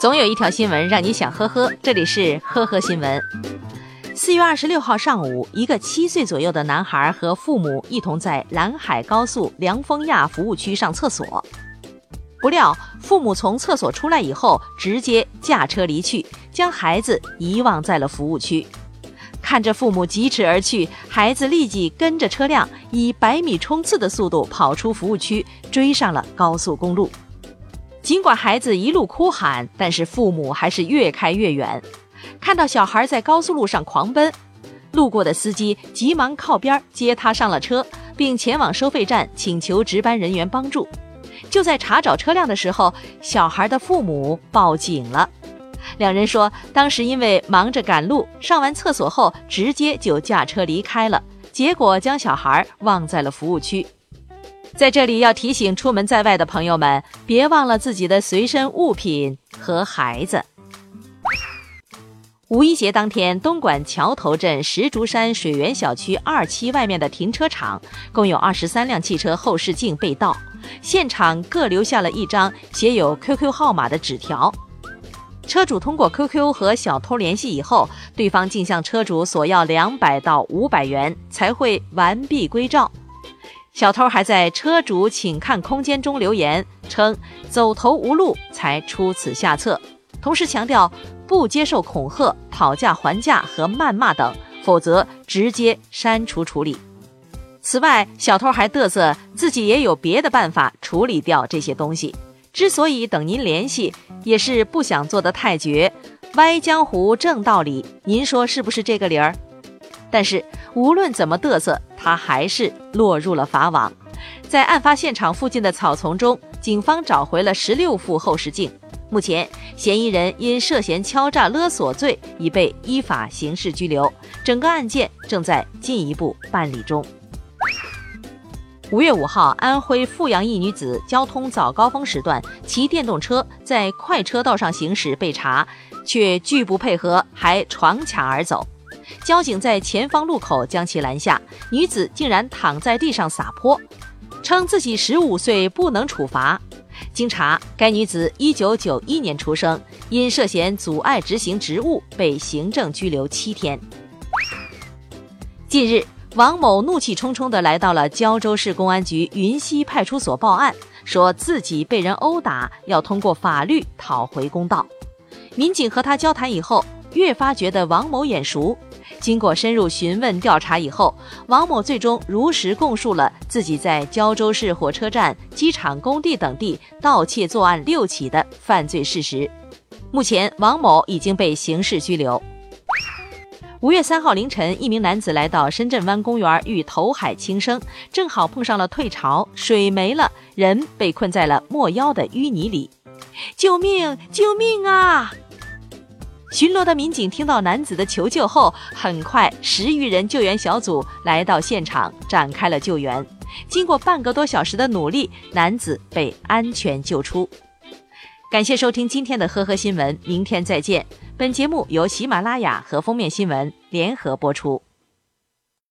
总有一条新闻让你想呵呵，这里是呵呵新闻。四月二十六号上午，一个七岁左右的男孩和父母一同在兰海高速凉风亚服务区上厕所，不料父母从厕所出来以后，直接驾车离去，将孩子遗忘在了服务区。看着父母疾驰而去，孩子立即跟着车辆以百米冲刺的速度跑出服务区，追上了高速公路。尽管孩子一路哭喊，但是父母还是越开越远。看到小孩在高速路上狂奔，路过的司机急忙靠边接他上了车，并前往收费站请求值班人员帮助。就在查找车辆的时候，小孩的父母报警了。两人说，当时因为忙着赶路，上完厕所后直接就驾车离开了，结果将小孩忘在了服务区。在这里要提醒出门在外的朋友们，别忘了自己的随身物品和孩子。五一节当天，东莞桥头镇石竹山水源小区二期外面的停车场，共有二十三辆汽车后视镜被盗，现场各留下了一张写有 QQ 号码的纸条。车主通过 QQ 和小偷联系以后，对方竟向车主索要两百到五百元，才会完璧归赵。小偷还在车主请看空间中留言称走投无路才出此下策，同时强调不接受恐吓、讨价还价和谩骂等，否则直接删除处理。此外，小偷还嘚瑟自己也有别的办法处理掉这些东西。之所以等您联系，也是不想做得太绝，歪江湖正道理。您说是不是这个理儿？但是无论怎么嘚瑟，他还是落入了法网。在案发现场附近的草丛中，警方找回了十六副后视镜。目前，嫌疑人因涉嫌敲诈勒索罪已被依法刑事拘留，整个案件正在进一步办理中。五月五号，安徽阜阳一女子交通早高峰时段骑电动车在快车道上行驶被查，却拒不配合，还闯卡而走。交警在前方路口将其拦下，女子竟然躺在地上撒泼，称自己十五岁不能处罚。经查，该女子一九九一年出生，因涉嫌阻碍执行职务被行政拘留七天。近日，王某怒气冲冲地来到了胶州市公安局云溪派出所报案，说自己被人殴打，要通过法律讨回公道。民警和他交谈以后，越发觉得王某眼熟。经过深入询问调查以后，王某最终如实供述了自己在胶州市火车站、机场、工地等地盗窃作案六起的犯罪事实。目前，王某已经被刑事拘留。五月三号凌晨，一名男子来到深圳湾公园欲投海轻生，正好碰上了退潮，水没了，人被困在了没腰的淤泥里。救命！救命啊！巡逻的民警听到男子的求救后，很快十余人救援小组来到现场，展开了救援。经过半个多小时的努力，男子被安全救出。感谢收听今天的呵呵新闻，明天再见。本节目由喜马拉雅和封面新闻联合播出。